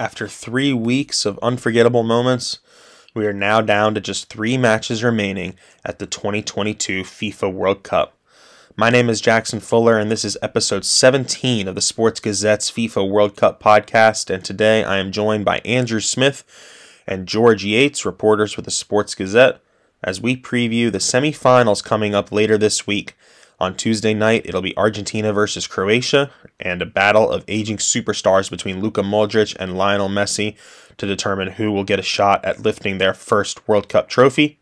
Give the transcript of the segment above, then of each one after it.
After three weeks of unforgettable moments, we are now down to just three matches remaining at the 2022 FIFA World Cup. My name is Jackson Fuller, and this is episode 17 of the Sports Gazette's FIFA World Cup podcast. And today I am joined by Andrew Smith and George Yates, reporters for the Sports Gazette, as we preview the semifinals coming up later this week. On Tuesday night, it'll be Argentina versus Croatia and a battle of aging superstars between Luka Modric and Lionel Messi to determine who will get a shot at lifting their first World Cup trophy.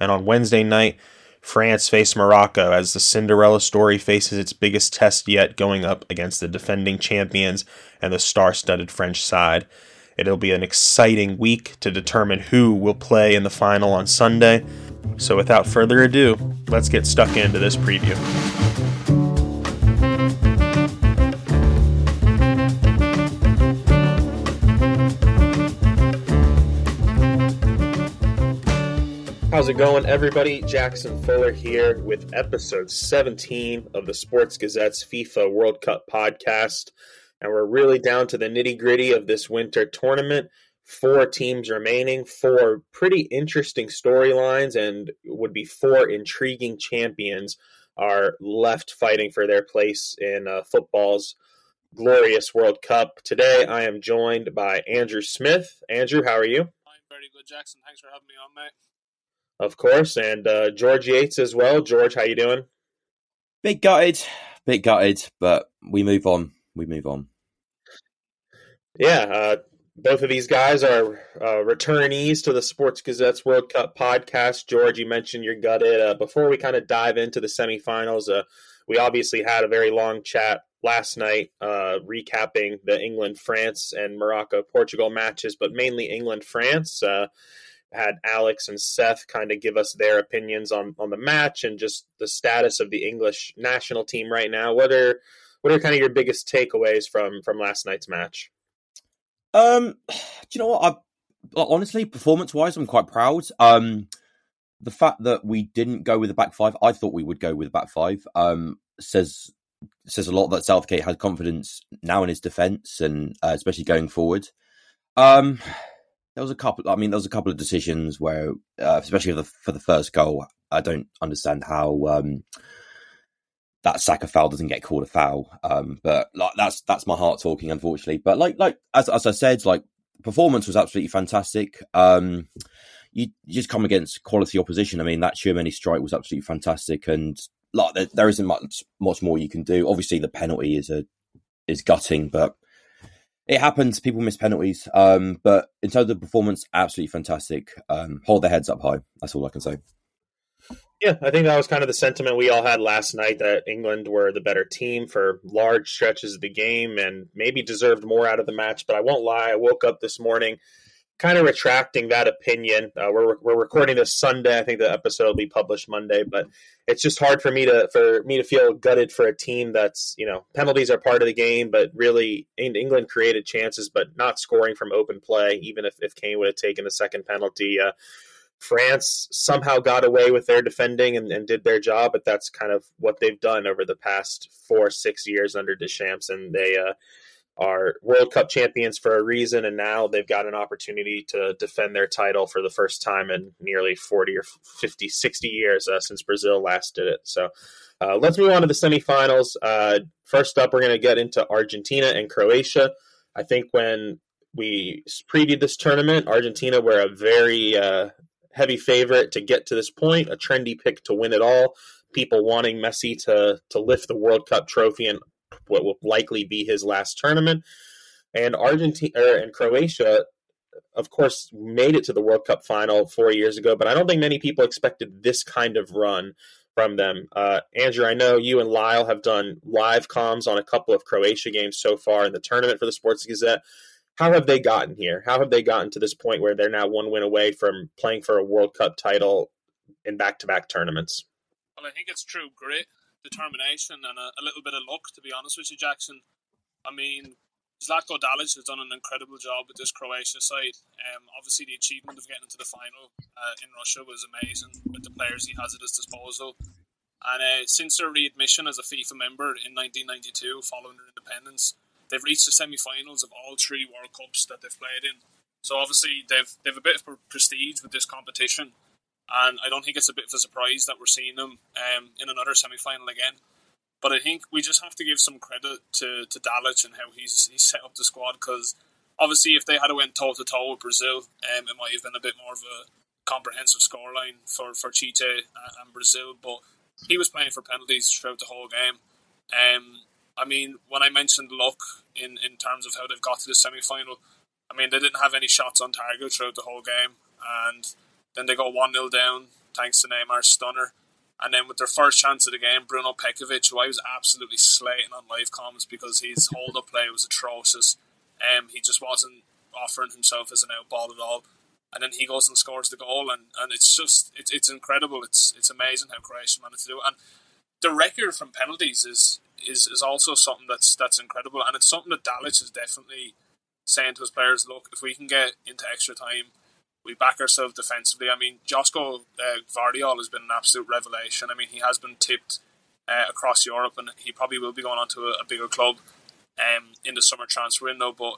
And on Wednesday night, France face Morocco as the Cinderella story faces its biggest test yet going up against the defending champions and the star studded French side. It'll be an exciting week to determine who will play in the final on Sunday. So, without further ado, let's get stuck into this preview. How's it going, everybody? Jackson Fuller here with episode 17 of the Sports Gazette's FIFA World Cup podcast. And we're really down to the nitty gritty of this winter tournament. Four teams remaining, four pretty interesting storylines, and would be four intriguing champions are left fighting for their place in uh, football's glorious World Cup. Today, I am joined by Andrew Smith. Andrew, how are you? I'm very good, Jackson. Thanks for having me on, mate of course, and uh, George Yates as well. George, how you doing? Bit gutted, bit gutted, but we move on. We move on. Yeah, uh, both of these guys are uh, returnees to the Sports Gazette's World Cup podcast. George, you mentioned you're gutted. Uh, before we kind of dive into the semifinals, uh, we obviously had a very long chat last night uh, recapping the England, France, and Morocco, Portugal matches, but mainly England, France had Alex and Seth kind of give us their opinions on on the match and just the status of the English national team right now. Are what are kind of your biggest takeaways from from last night's match? Um, do you know what? I honestly, performance wise, I'm quite proud. Um, the fact that we didn't go with the back five, I thought we would go with back five. Um, says says a lot that Southgate has confidence now in his defence and uh, especially going forward. Um, there was a couple. I mean, there was a couple of decisions where, uh, especially for the, for the first goal, I don't understand how um, that Saka foul doesn't get called a foul. Um, but like that's that's my heart talking, unfortunately. But like like as as I said, like performance was absolutely fantastic. Um, you, you just come against quality opposition. I mean, that Tchouameni strike was absolutely fantastic, and like there, there isn't much much more you can do. Obviously, the penalty is a is gutting, but it happens. People miss penalties. Um, but in terms of performance, absolutely fantastic. Um, hold their heads up high. That's all I can say. Yeah, I think that was kind of the sentiment we all had last night that England were the better team for large stretches of the game and maybe deserved more out of the match. But I won't lie, I woke up this morning kind of retracting that opinion. Uh, we're we're recording this Sunday. I think the episode will be published Monday, but it's just hard for me to for me to feel gutted for a team that's you know penalties are part of the game, but really England created chances, but not scoring from open play. Even if if Kane would have taken the second penalty. Uh, France somehow got away with their defending and, and, did their job, but that's kind of what they've done over the past four, six years under Deschamps, and they uh, are World Cup champions for a reason, and now they've got an opportunity to defend their title for the first time in nearly 40 or 50, 60 years uh, since Brazil last did it. So uh, let's move on to the semifinals. Uh, first up, we're going to get into Argentina and Croatia. I think when we previewed this tournament, Argentina were a very uh, heavy favorite to get to this point, a trendy pick to win it all. People wanting Messi to to lift the World Cup trophy and what will likely be his last tournament. And Argentina er, and Croatia, of course, made it to the World Cup final four years ago, but I don't think many people expected this kind of run from them. Uh, Andrew, I know you and Lyle have done live comms on a couple of Croatia games so far in the tournament for the Sports Gazette. How have they gotten here? How have they gotten to this point where they're now one win away from playing for a World Cup title in back to back tournaments? Well, I think it's true grit determination and a, a, little bit of luck, to be honest with you, Jackson. I mean, Zlatko Dalic has done an incredible job with this Croatia side. Um, obviously, the achievement of getting into the final uh, in Russia was amazing with the players he has at his disposal. And uh, since their readmission as a FIFA member in 1992, following their independence, they've reached the semi-finals of all three World Cups that they've played in. So obviously they've they've a bit of prestige with this competition, and I don't think it's a bit of a surprise that we're seeing them um, in another semi-final again. But I think we just have to give some credit to to Dalic and how he's he's set up the squad because obviously if they had went toe to toe with Brazil, um, it might have been a bit more of a comprehensive scoreline for for Tite and Brazil. But he was playing for penalties throughout the whole game. Um, I mean, when I mentioned luck in, in terms of how they've got to the semi final, I mean, they didn't have any shots on target throughout the whole game. And then they go 1 0 down thanks to Neymar's stunner. And then with their first chance of the game, Bruno Petkovic, who I was absolutely slating on live comments because his hold up play was atrocious. Um, he just wasn't offering himself as an out ball at all. And then he goes and scores the goal, and, and it's just it's, it's incredible. It's it's amazing how Croatia managed to do it. And the record from penalties is is is also something that's that's incredible, and it's something that Dalic is definitely saying to his players: look, if we can get into extra time, we back ourselves defensively. I mean, Josko uh, Gvardiol has been an absolute revelation. I mean, he has been tipped uh, across Europe, and he probably will be going on to a, a bigger club um, in the summer transfer window. But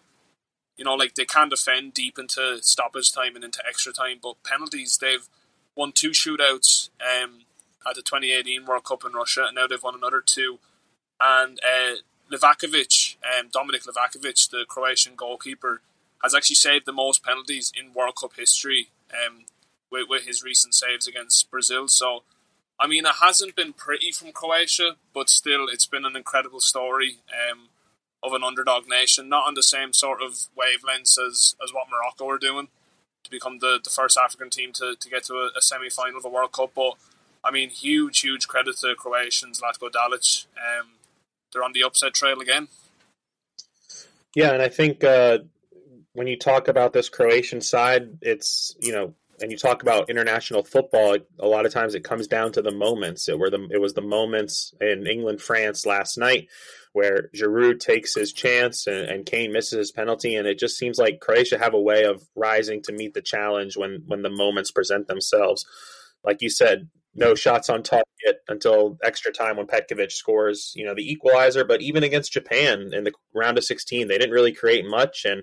you know, like they can defend deep into stoppage time and into extra time, but penalties they've won two shootouts. Um, at the 2018 World Cup in Russia, and now they've won another two. And uh, Livakovic, um, Dominik Livakovic, the Croatian goalkeeper, has actually saved the most penalties in World Cup history um, with, with his recent saves against Brazil. So, I mean, it hasn't been pretty from Croatia, but still, it's been an incredible story um, of an underdog nation, not on the same sort of wavelengths as, as what Morocco are doing to become the, the first African team to, to get to a, a semi final of a World Cup, but I mean, huge, huge credit to Croatians, Zlatko Dalic. Um, they're on the upset trail again. Yeah, and I think uh, when you talk about this Croatian side, it's you know, and you talk about international football, a lot of times it comes down to the moments. It were the it was the moments in England France last night where Giroud takes his chance and, and Kane misses his penalty, and it just seems like Croatia have a way of rising to meet the challenge when when the moments present themselves. Like you said, no shots on target until extra time when Petkovic scores, you know, the equalizer. But even against Japan in the round of 16, they didn't really create much. And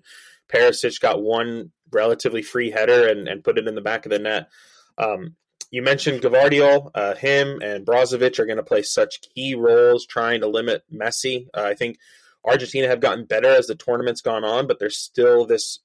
Perisic got one relatively free header and, and put it in the back of the net. Um, you mentioned Gvardiol, uh, him and Brozovic are going to play such key roles trying to limit Messi. Uh, I think Argentina have gotten better as the tournament's gone on, but there's still this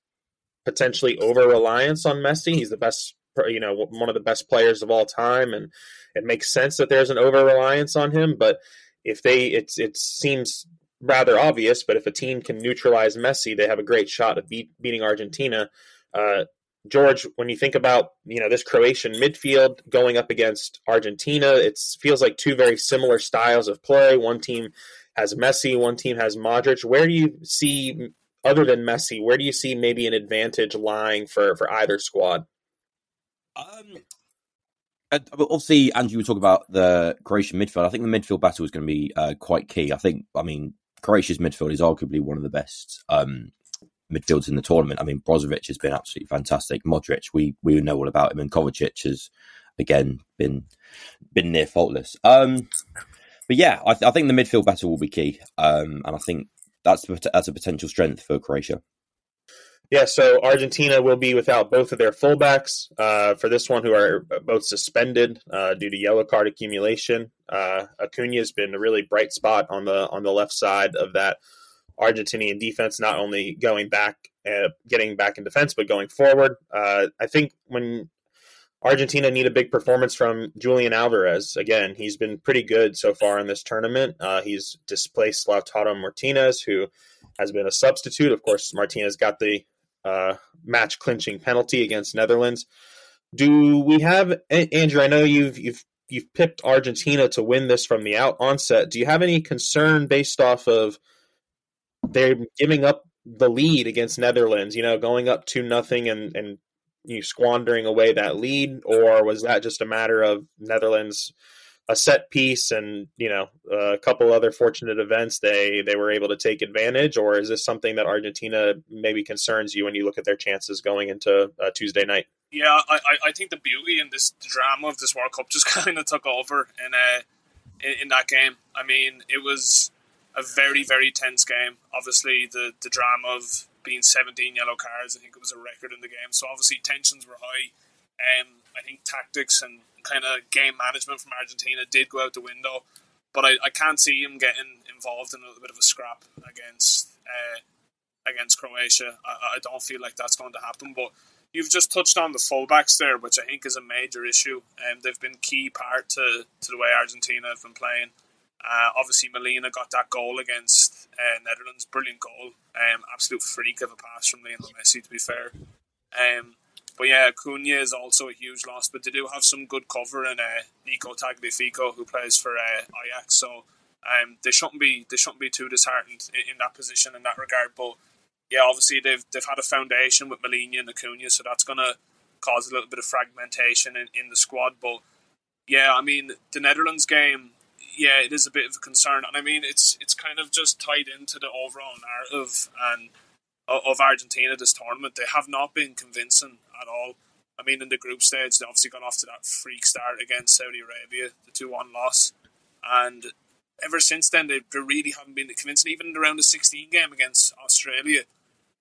potentially over reliance on Messi. He's the best you know one of the best players of all time, and it makes sense that there's an over reliance on him. But if they, it's it seems rather obvious. But if a team can neutralize Messi, they have a great shot of beat, beating Argentina. Uh, George, when you think about you know this Croatian midfield going up against Argentina, it feels like two very similar styles of play. One team has Messi, one team has Modric. Where do you see, other than Messi, where do you see maybe an advantage lying for for either squad? Um, obviously, Andrew, we talk about the Croatian midfield. I think the midfield battle is going to be uh, quite key. I think, I mean, Croatia's midfield is arguably one of the best um, midfields in the tournament. I mean, Brozovic has been absolutely fantastic. Modric, we we know all about him, and Kovacic has again been been near faultless. Um, but yeah, I, th- I, think the midfield battle will be key, um, and I think that's that's a potential strength for Croatia. Yeah, so Argentina will be without both of their fullbacks uh, for this one, who are both suspended uh, due to yellow card accumulation. Uh, Acuna has been a really bright spot on the on the left side of that Argentinian defense, not only going back, uh, getting back in defense, but going forward. Uh, I think when Argentina need a big performance from Julian Alvarez. Again, he's been pretty good so far in this tournament. Uh, he's displaced Lautaro Martinez, who has been a substitute. Of course, Martinez got the uh, match clinching penalty against Netherlands. Do we have Andrew? I know you've you've you've picked Argentina to win this from the out onset. Do you have any concern based off of they're giving up the lead against Netherlands? You know, going up to nothing and and you squandering away that lead, or was that just a matter of Netherlands? A set piece and you know a couple other fortunate events they they were able to take advantage or is this something that argentina maybe concerns you when you look at their chances going into uh, tuesday night yeah I, I think the beauty in this drama of this world cup just kind of took over in uh in, in that game i mean it was a very very tense game. Obviously, the the drama of being 17 yellow cards, I think it was a record in the game. So obviously tensions were high. Um, I think tactics and kind of game management from Argentina did go out the window, but I, I can't see him getting involved in a little bit of a scrap against uh, against Croatia. I, I don't feel like that's going to happen, but. You've just touched on the fullbacks there, which I think is a major issue, and um, they've been key part to, to the way Argentina have been playing. Uh, obviously, Molina got that goal against uh, Netherlands. Brilliant goal. Um, absolute freak of a pass from Lionel Messi, to be fair. Um, but yeah, Acuna is also a huge loss, but they do have some good cover in uh, Nico Tagliafico, who plays for uh, Ajax. So um, they shouldn't be they shouldn't be too disheartened in, in, that position in that regard. But yeah, obviously they've they've had a foundation with Molina and Acuna, so that's gonna cause a little bit of fragmentation in, in the squad. But yeah, I mean the Netherlands game yeah, it is a bit of a concern, and I mean it's it's kind of just tied into the overall narrative and of Argentina this tournament. They have not been convincing at all. I mean, in the group stage, they obviously got off to that freak start against Saudi Arabia, the two one loss, and ever since then they, they really haven't been convincing. Even in the round of sixteen game against Australia,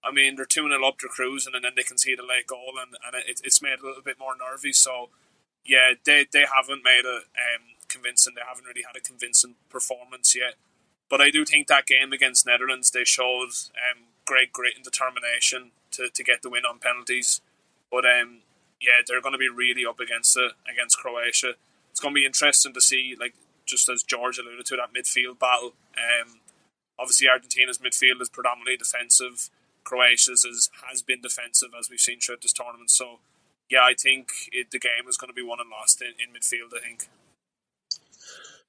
I mean they're two 0 up, they're cruising, and then they concede a late goal, and, and it, it's made a little bit more nervy. So yeah, they they haven't made a um, convincing. They haven't really had a convincing performance yet. But I do think that game against Netherlands, they showed um, great grit and determination to, to get the win on penalties. But um, yeah, they're going to be really up against it against Croatia. It's going to be interesting to see, like just as George alluded to, that midfield battle. Um, obviously, Argentina's midfield is predominantly defensive. Croatia's is, has been defensive, as we've seen throughout this tournament. So, yeah, I think it, the game is going to be won and lost in, in midfield. I think.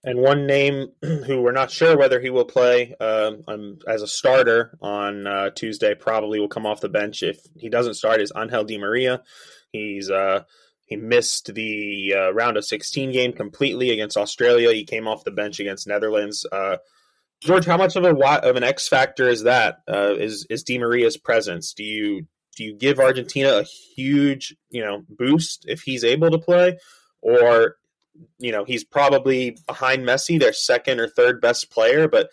And one name who we're not sure whether he will play um, as a starter on uh, Tuesday probably will come off the bench if he doesn't start is Angel Di Maria. He's uh, he missed the uh, round of 16 game completely against Australia. He came off the bench against Netherlands. Uh, George, how much of a of an X factor is that? Uh, is is Di Maria's presence? Do you do you give Argentina a huge you know boost if he's able to play, or you know, he's probably behind Messi, their second or third best player, but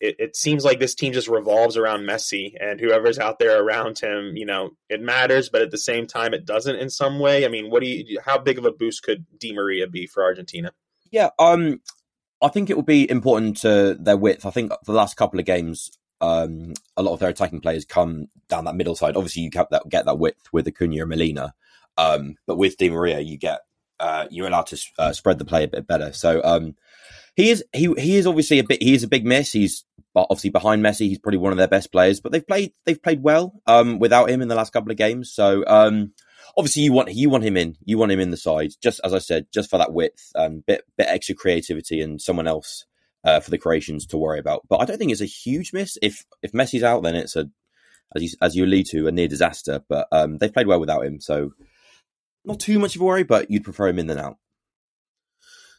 it, it, seems like this team just revolves around Messi and whoever's out there around him, you know, it matters, but at the same time it doesn't in some way. I mean, what do you how big of a boost could Di Maria be for Argentina? Yeah, um I think it will be important to their width. I think for the last couple of games, um, a lot of their attacking players come down that middle side. Obviously, you get that, get that width with Acuna and Molina, um, but with Di Maria, you get uh, you're allowed to uh, spread the play a bit better. So um, he is he he is obviously a bit he is a big miss. He's obviously behind Messi. He's probably one of their best players, but they've played they've played well um, without him in the last couple of games. So um, obviously you want you want him in. You want him in the side, just as I said, just for that width, and bit bit extra creativity, and someone else uh, for the Croatians to worry about. But I don't think it's a huge miss. If if Messi's out, then it's a as you as you allude to a near disaster. But um, they've played well without him, so not too much of a worry, but you'd prefer him in than out.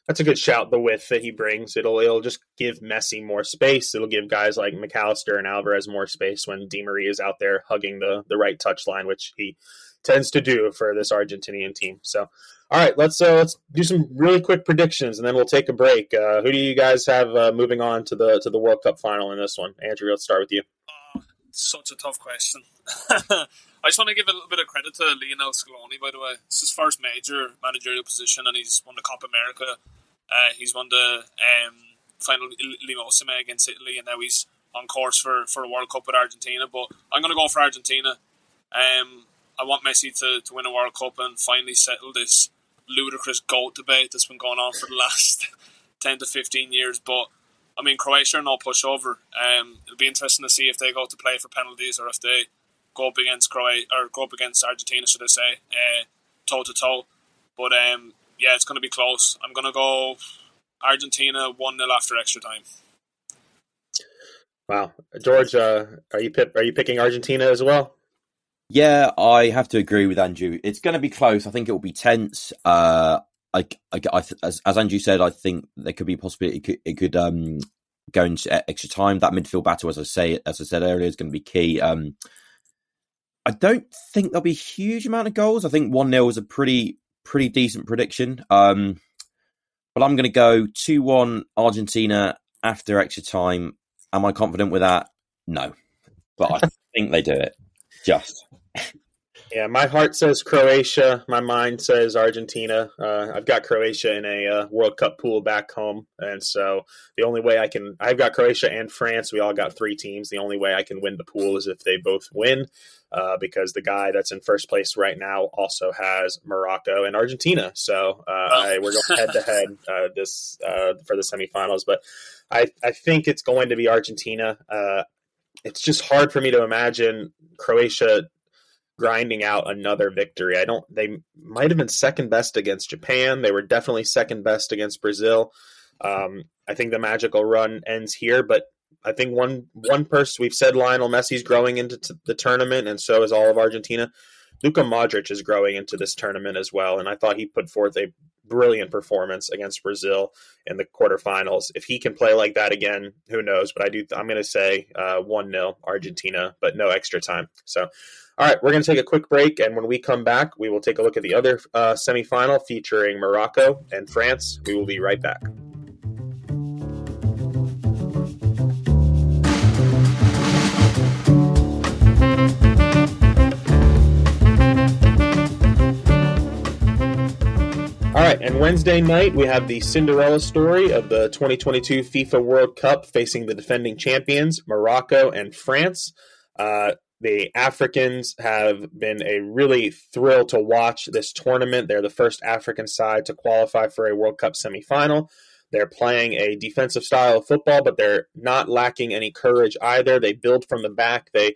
That's a good shout. The width that he brings, it'll it'll just give Messi more space. It'll give guys like Mac Allister and Alvarez more space when Di Maria is out there hugging the the right touch line, which he tends to do for this Argentinian team. So, all right, let's uh, let's do some really quick predictions, and then we'll take a break. Uh, who do you guys have uh, moving on to the to the World Cup final in this one? Andrew, let's start with you. Oh, such a tough question. I just want to give a little bit of credit to Lionel Scaloni, by the way. It's his first major managerial position, and he's won the Copa America. Uh, he's won the um, final Limosime against Italy, and now he's on course for, for a World Cup with Argentina. But I'm going to go for Argentina. Um, I want Messi to, to win a World Cup and finally settle this ludicrous GOAT debate that's been going on for the last 10 to 15 years. But I mean, Croatia are no pushover. Um, it'll be interesting to see if they go to play for penalties or if they go up against Croatia or go up against Argentina, should I say, toe to toe. But um, yeah, it's going to be close. I'm going to go Argentina one 0 after extra time. Wow, George, uh, are you are you picking Argentina as well? Yeah, I have to agree with Andrew. It's going to be close. I think it will be tense. Uh, I, I, I, as, as Andrew said, I think there could be a possibility it could, it could um, go into extra time. That midfield battle, as I say, as I said earlier, is going to be key. Um, I don't think there'll be a huge amount of goals. I think 1 0 is a pretty pretty decent prediction. Um, but I'm going to go 2 1 Argentina after extra time. am I confident with that? No, but I think they do it. Just yeah, my heart says Croatia. My mind says Argentina. Uh, I've got Croatia in a uh, World Cup pool back home, and so the only way I can, I've got Croatia and France. We all got three teams. The only way I can win the pool is if they both win, uh, because the guy that's in first place right now also has Morocco and Argentina. So uh, I, we're going head to head uh, this uh, for the semifinals. But I, I think it's going to be Argentina. it's just hard for me to imagine Croatia grinding out another victory. I don't. They might have been second best against Japan. They were definitely second best against Brazil. Um, I think the magical run ends here, but I think one one person we've said Lionel Messi's growing into t- the tournament, and so is all of Argentina. Luka Modric is growing into this tournament as well, and I thought he put forth a brilliant performance against Brazil in the quarterfinals. If he can play like that again, who knows? But I do. I'm going to say uh, one uh, 0 Argentina, but no extra time. So all right, we're going to take a quick break, and when we come back, we will take a look at the other uh, semifinal featuring Morocco and France. We will be right back. And Wednesday night we have the Cinderella story of the 2022 FIFA World Cup facing the defending champions, Morocco and France. Uh, the Africans have been a really thrill to watch this tournament. They're the first African side to qualify for a World Cup semifinal. They're playing a defensive style of football, but they're not lacking any courage either. They build from the back. They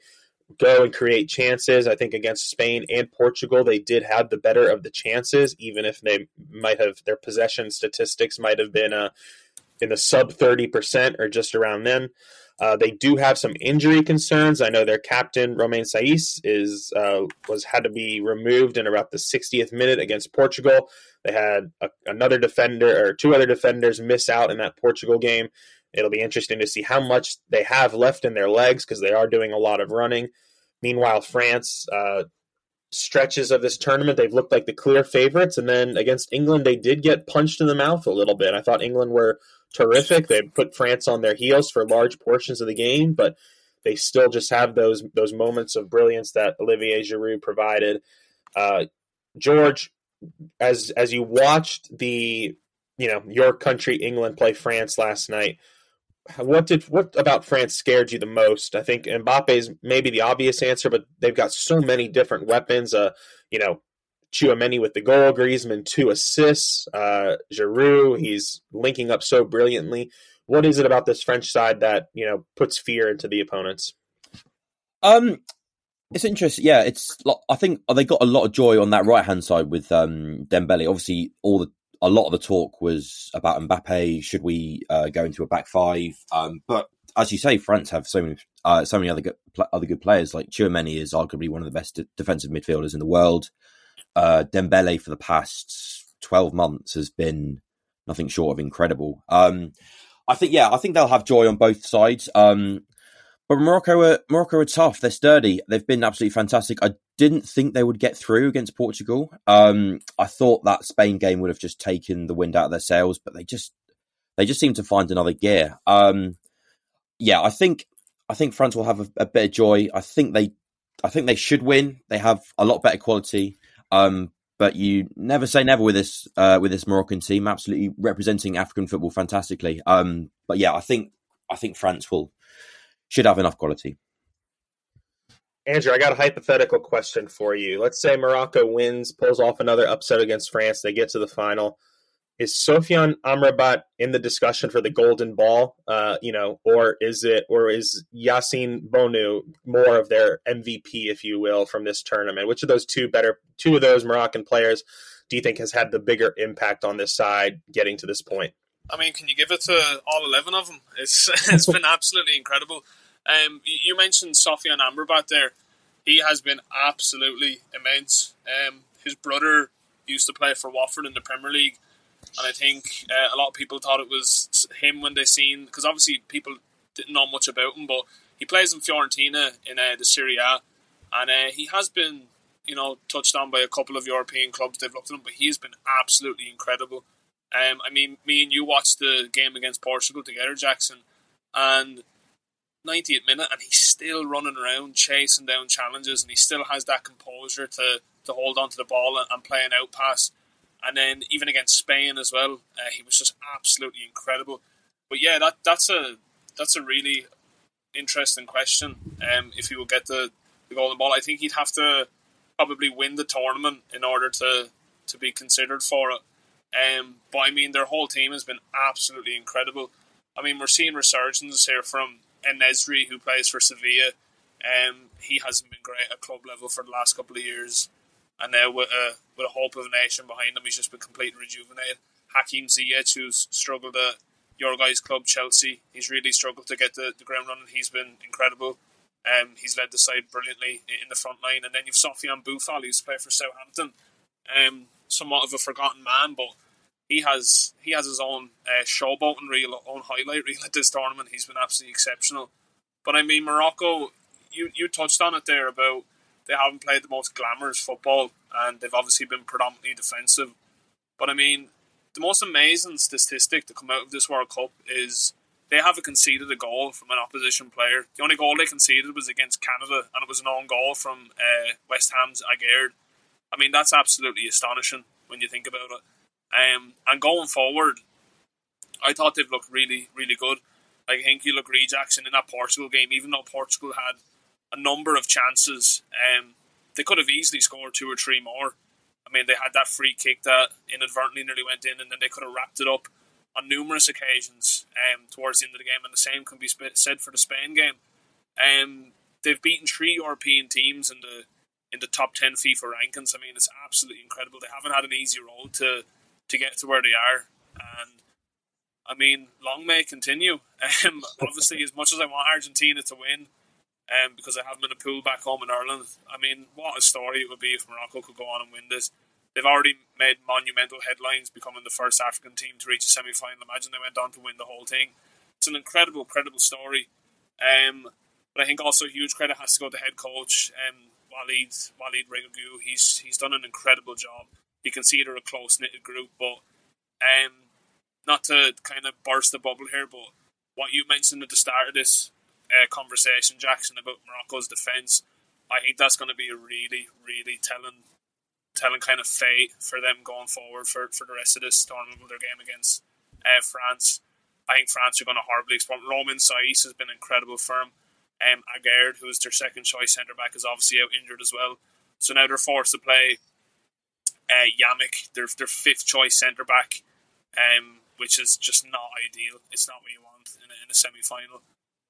go and create chances. I think against Spain and Portugal, they did have the better of the chances, even if they might have their possession statistics might have been uh, in the sub 30% or just around then. Uh, they do have some injury concerns. I know their captain Romain Saiss is uh, was had to be removed in about the 60th minute against Portugal. They had a, another defender or two other defenders miss out in that Portugal game. It'll be interesting to see how much they have left in their legs because they are doing a lot of running. Meanwhile, France uh, stretches of this tournament they've looked like the clear favorites, and then against England they did get punched in the mouth a little bit. I thought England were terrific. They put France on their heels for large portions of the game, but they still just have those those moments of brilliance that Olivier Giroud provided. Uh, George, as as you watched the you know your country England play France last night, what did what about France scared you the most? I think Mbappe is maybe the obvious answer, but they've got so many different weapons. Uh, you know, Tchouameni with the goal, Griezmann two assists, uh, Giroud he's linking up so brilliantly. What is it about this French side that you know puts fear into the opponents? Um, it's interesting. Yeah, it's. I think they got a lot of joy on that right hand side with um, Dembele. Obviously, all the a lot of the talk was about Mbappe. Should we uh, go into a back five? Um, but as you say, France have so many, uh, so many other good, other good players. Like Tchouameni is arguably one of the best defensive midfielders in the world uh, Dembele for the past 12 months has been nothing short of incredible. Um, I think, yeah, I think they'll have joy on both sides. Um, but Morocco are, Morocco are tough. They're sturdy. They've been absolutely fantastic. I didn't think they would get through against Portugal. Um, I thought that Spain game would have just taken the wind out of their sails, but they just they just seem to find another gear. Um, yeah, I think I think France will have a, a bit of joy. I think they I think they should win. They have a lot better quality. Um, but you never say never with this uh, with this Moroccan team, absolutely representing African football fantastically. Um, but yeah, I think I think France will should have enough quality. Andrew, I got a hypothetical question for you. Let's say Morocco wins, pulls off another upset against France, they get to the final is Sofiane Amrabat in the discussion for the Golden Ball? Uh, you know, or is it, or is Yassine Bounou more of their MVP, if you will, from this tournament? Which of those two better, two of those Moroccan players, do you think has had the bigger impact on this side getting to this point? I mean, can you give it to all eleven of them? It's it's been absolutely incredible. Um, you mentioned Sofiane Amrabat there. He has been absolutely immense. Um, his brother used to play for Watford in the Premier League and I think uh, a lot of people thought it was him when they seen because obviously people didn't know much about him, but he plays in Fiorentina in uh, the Serie A, and uh, he has been you know touched on by a couple of European clubs. They've looked at him, but he has been absolutely incredible. Um, I mean, me and you watched the game against Portugal together, Jackson, and 90th minute, and he's still running around chasing down challenges, and he still has that composure to, to hold on to the ball and, and play an out pass. And then even against Spain as well, uh, he was just absolutely incredible. But yeah, that that's a that's a really interesting question. Um, if he will get the, the golden ball, I think he'd have to probably win the tournament in order to to be considered for it. Um, but I mean, their whole team has been absolutely incredible. I mean, we're seeing resurgence here from En-Nesyri, who plays for Sevilla. Um, he hasn't been great at club level for the last couple of years, and now with a with a hope of a nation behind him, he's just been completely rejuvenated. Hakim Ziyech, who's struggled at your guys' club Chelsea, he's really struggled to get the, the ground running. He's been incredible. Um, he's led the side brilliantly in the front line, and then you've Sofiane Boufal, who's played for Southampton. Um, somewhat of a forgotten man, but he has he has his own uh, showboating reel, own highlight reel at this tournament. He's been absolutely exceptional. But I mean, Morocco, you you touched on it there about they haven't played the most glamorous football, and they've obviously been predominantly defensive. But I mean, the most amazing statistic to come out of this World Cup is they haven't conceded a goal from an opposition player. The only goal they conceded was against Canada, and it was an own goal from uh, West Ham's Aguerd. I mean, that's absolutely astonishing when you think about it. Um, and going forward, I thought they've looked really, really good. Like, I think you look Reed Jackson in that Portugal game, even though Portugal had a number of chances, um, they could have easily scored two or three more. I mean, they had that free kick that inadvertently nearly went in, and then they could have wrapped it up on numerous occasions um, towards the end of the game. And the same can be said for the Spain game. Um, they've beaten three European teams in the in the top 10 FIFA rankings. I mean, it's absolutely incredible. They haven't had an easy road to, to get to where they are. And I mean, long may continue. Um, obviously, as much as I want Argentina to win, um, because I have them in a pool back home in Ireland, I mean, what a story it would be if Morocco could go on and win this. They've already made monumental headlines, becoming the first African team to reach a semi final. Imagine they went on to win the whole thing. It's an incredible, incredible story. Um, but I think also huge credit has to go to head coach. Um, Walid Walid Regragui, he's he's done an incredible job. You can see they're a close knit group, but um, not to kind of burst the bubble here, but what you mentioned at the start of this uh, conversation, Jackson, about Morocco's defence, I think that's going to be a really, really telling, telling kind of fate for them going forward for, for the rest of this tournament with their game against uh, France. I think France are going to horribly exploit. Romain Saïss has been incredible for them. Um, Aguerd, who is their second choice centre back, is obviously out injured as well. So now they're forced to play uh, Yamiq, their their fifth choice centre back, um, which is just not ideal. It's not what you want in a, in a semi final.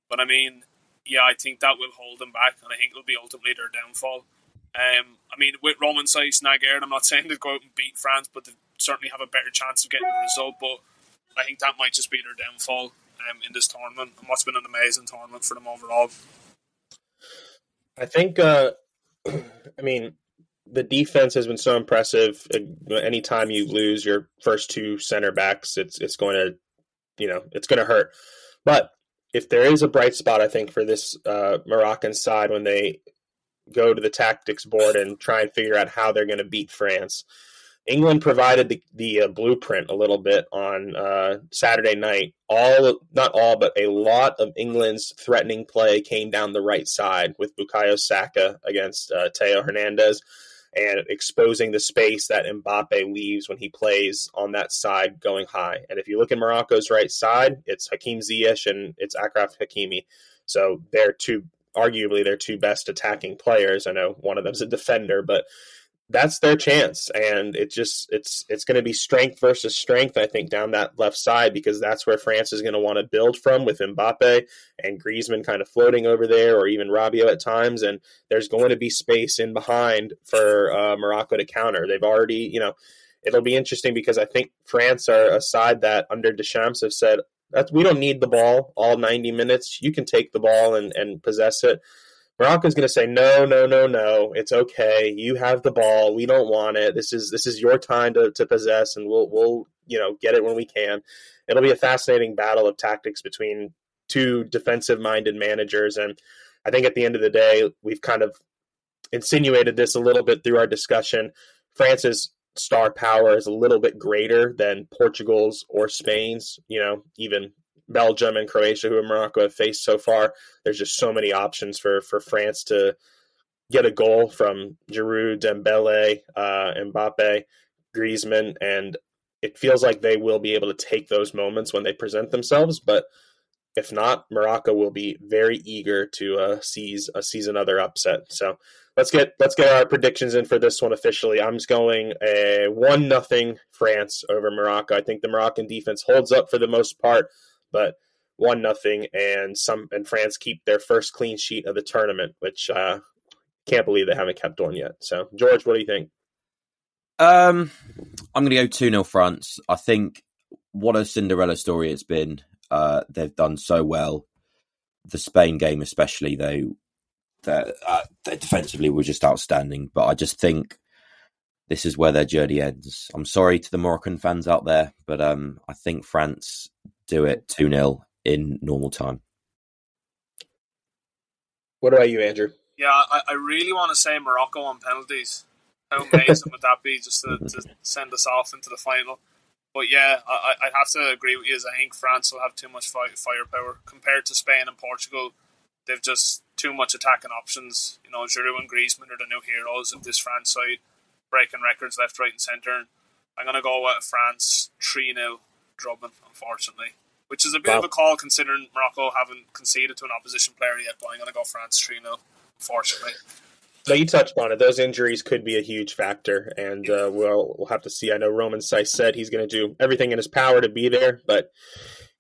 But I mean, yeah, I think that will hold them back, and I think it'll be ultimately their downfall. Um, I mean, with Romain Saïss and Aguerd, I'm not saying they go out and beat France, but they certainly have a better chance of getting a result. But I think that might just be their downfall um, in this tournament and what's been an amazing tournament for them overall. I think, uh, I mean, the defense has been so impressive. Anytime you lose your first two center backs, it's it's going to, you know, it's going to hurt. But if there is a bright spot, I think for this uh, Moroccan side when they go to the tactics board and try and figure out how they're going to beat France, England provided the, the uh, blueprint a little bit on uh, Saturday night. All, not all, but a lot of England's threatening play came down the right side with Bukayo Saka against uh, Theo Hernandez and exposing the space that Mbappe leaves when he plays on that side going high. And if you look at Morocco's right side, it's Hakim Ziyech and it's Achraf Hakimi. So they're two, arguably, their two best attacking players. I know one of them's a defender, but that's their chance. And it just it's it's going to be strength versus strength i think down that left side because that's where france is going to want to build from with mbappe and griezmann kind of floating over there or even rabiot at times. And there's going to be space in behind for uh, morocco to counter. They've already you know it'll be interesting because i think france are a side that under deschamps have said that we don't need the ball all 90 minutes. You can take the ball and, and possess it Morocco's going to say no, no, no, no. It's okay. You have the ball. We don't want it. This is this is your time to, to possess, and we'll we'll you know get it when we can. It'll be a fascinating battle of tactics between two defensive minded managers, and I think at the end of the day, we've kind of insinuated this a little bit through our discussion. France's star power is a little bit greater than Portugal's or Spain's. You know, even Belgium and Croatia, who Morocco have faced so far. There's just so many options for for France to get a goal from Giroud, Dembele, uh, Mbappe, Griezmann, and it feels like they will be able to take those moments when they present themselves. But if not, Morocco will be very eager to uh, seize uh, seize another upset. So let's get let's get our predictions in for this one officially. I'm going a one nothing France over Morocco. I think the Moroccan defense holds up for the most part, but one nothing and some and France keep their first clean sheet of the tournament, which uh, can't believe they haven't kept one yet. So George, what do you think? Um, I'm going to go 2 0 France. I think what a Cinderella story it's been. Uh, they've done so well. The Spain game, especially, though, that uh, they defensively were just outstanding. But I just think this is where their journey ends. I'm sorry to the Moroccan fans out there, but um, I think France do it 2 0 in normal time. What about you, Andrew? Yeah, I, I really want to say Morocco on penalties. How amazing would that be just to, to send us off into the final? But yeah, I, I'd have to agree with you. As I think France will have too much fire, firepower compared to Spain and Portugal. They've just too much attacking options. You know, Giroud and Griezmann are the new heroes of this France side, breaking records left, right, and centre. I'm going to go with France 3 0 drubbing, unfortunately. Which is a bit wow. of a call considering Morocco haven't conceded to an opposition player yet, but I'm going to go France 3 0, unfortunately. So you touched on it. Those injuries could be a huge factor, and uh, we'll we'll have to see. I know Romain Saïss said he's going to do everything in his power to be there, but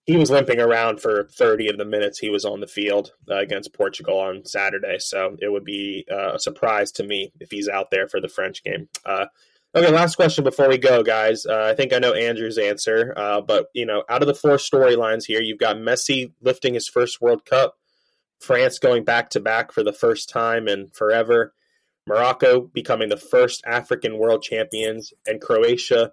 he was limping around for 30 of the minutes he was on the field uh, against Portugal on Saturday. So it would be uh, a surprise to me if he's out there for the French game. Uh, okay, last question before we go, guys. Uh, I think I know Andrew's answer, uh, but you know, out of the four storylines here, you've got Messi lifting his first World Cup. France going back to back for the first time in forever, Morocco becoming the first African world champions, and Croatia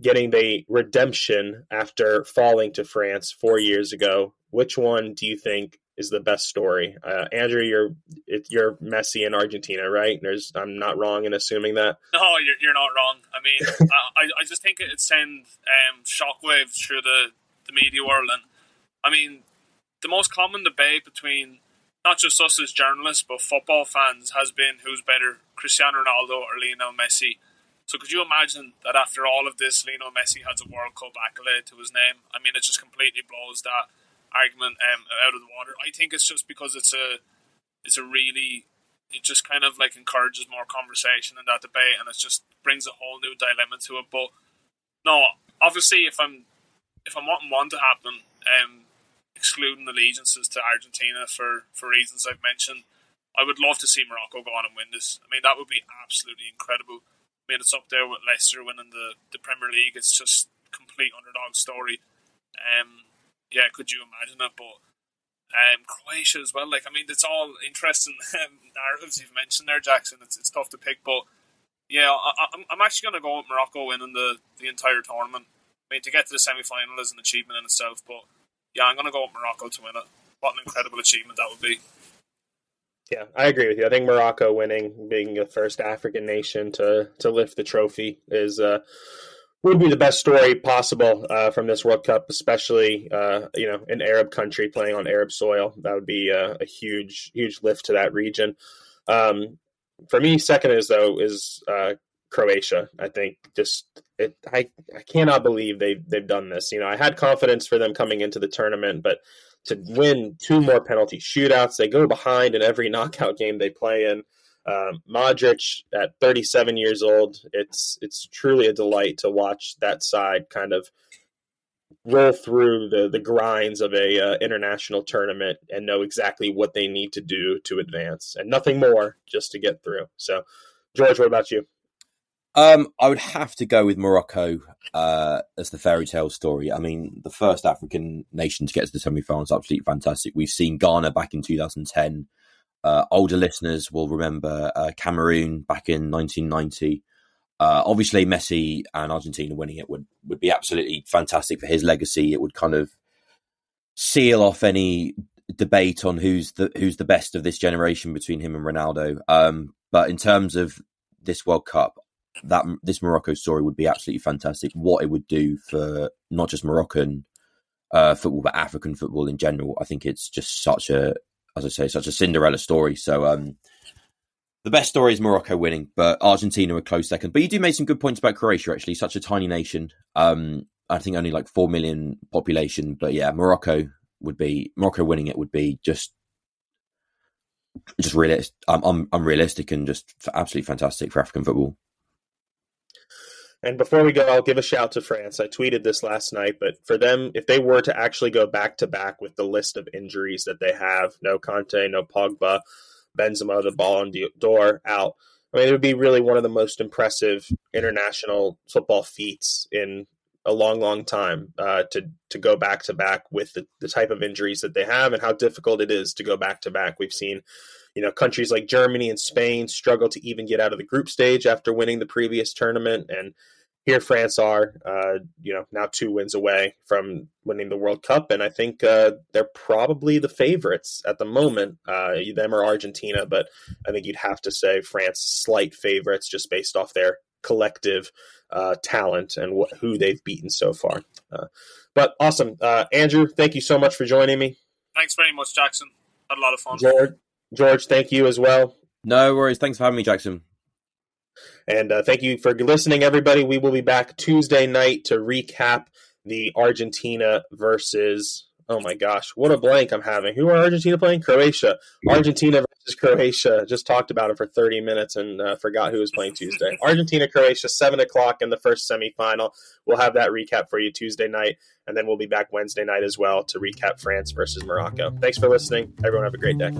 getting the redemption after falling to France four years ago. Which one do you think is the best story? Uh, Andrew, you're you're Messi in Argentina, right? There's I'm not wrong in assuming that. No, you're, you're not wrong. I mean, I, I just think it sends um, shockwaves through the, the media world, and I mean, the most common debate between not just us as journalists, but football fans has been who's better, Cristiano Ronaldo or Lionel Messi. So could you imagine that after all of this, Lionel Messi has a World Cup accolade to his name? I mean, it just completely blows that argument um, out of the water. I think it's just because it's a, it's a really, it just kind of like encourages more conversation in that debate, and it just brings a whole new dilemma to it. But no, obviously, if I'm, if I'm wanting one to happen, um, excluding allegiances to Argentina for, for reasons I've mentioned. I would love to see Morocco go on and win this. I mean, that would be absolutely incredible. I mean, it's up there with Leicester winning the, the Premier League. It's just complete underdog story. Um, yeah, could you imagine it? But um, Croatia as well. Like, I mean, it's all interesting um, narratives you've mentioned there, Jackson. It's, it's tough to pick, but yeah, I, am I'm actually going to go with Morocco winning the, the entire tournament. I mean, to get to the semi final is an achievement in itself, but yeah, I'm going to go with Morocco to win it. What an incredible achievement that would be. Yeah, I agree with you. I think Morocco winning, being the first African nation to to lift the trophy, is uh, would be the best story possible uh, from this World Cup, especially uh, you know an Arab country playing on Arab soil. That would be a, a huge huge lift to that region. Um, for me, second is though is uh, Croatia. I think just it, I I cannot believe they they've done this. You know, I had confidence for them coming into the tournament, but to win two more penalty shootouts, they go behind in every knockout game they play in. Um, Modric at 37 years old, it's it's truly a delight to watch that side kind of roll through the the grinds of a uh, international tournament and know exactly what they need to do to advance and nothing more just to get through. So, George, what about you? Um, I would have to go with Morocco uh, as the fairy tale story. I mean, the first African nation to get to the semi-finals, absolutely fantastic. We've seen Ghana back in 2010. Uh, older listeners will remember uh, Cameroon back in 1990. Uh, obviously, Messi and Argentina winning it would, would be absolutely fantastic for his legacy. It would kind of seal off any debate on who's the who's the best of this generation between him and Ronaldo. Um, but in terms of this World Cup, that this Morocco story would be absolutely fantastic. What it would do for not just Moroccan uh, football, but African football in general. I think it's just such a, as I say, such a Cinderella story. So um, the best story is Morocco winning, but Argentina a close second. But you do make some good points about Croatia, actually, such a tiny nation. Um, I think only like four million population, but yeah, Morocco would be Morocco winning it would be just just I'm, I'm realistic and just absolutely fantastic for African football. And before we go, I'll give a shout to France. I tweeted this last night, but for them, if they were to actually go back to back with the list of injuries that they have, no Kanté, no Pogba, Benzema, the ball Ballon d'Or out. I mean, it would be really one of the most impressive international football feats in a long, long time uh, to to go back to back with the, the type of injuries that they have and how difficult it is to go back to back. We've seen, you know, countries like Germany and Spain struggle to even get out of the group stage after winning the previous tournament, and here France are, uh, you know, now two wins away from winning the World Cup, and I think uh, they're probably the favorites at the moment. Uh, them or Argentina, but I think you'd have to say France slight favorites just based off their collective uh, talent and wh- who they've beaten so far. Uh, but awesome, uh, Andrew. Thank you so much for joining me. Thanks very much, Jackson. Had a lot of fun. George, George, thank you as well. No worries. Thanks for having me, Jackson. And uh, thank you for listening, everybody. We will be back Tuesday night to recap the Argentina versus. Oh my gosh, what a blank I'm having. Who are Argentina playing? Croatia. Argentina versus Croatia. Just talked about it for 30 minutes and uh, forgot who was playing Tuesday. Argentina, Croatia, 7 o'clock in the first semifinal. We'll have that recap for you Tuesday night, and then we'll be back Wednesday night as well to recap France versus Morocco. Thanks for listening. Everyone, have a great day.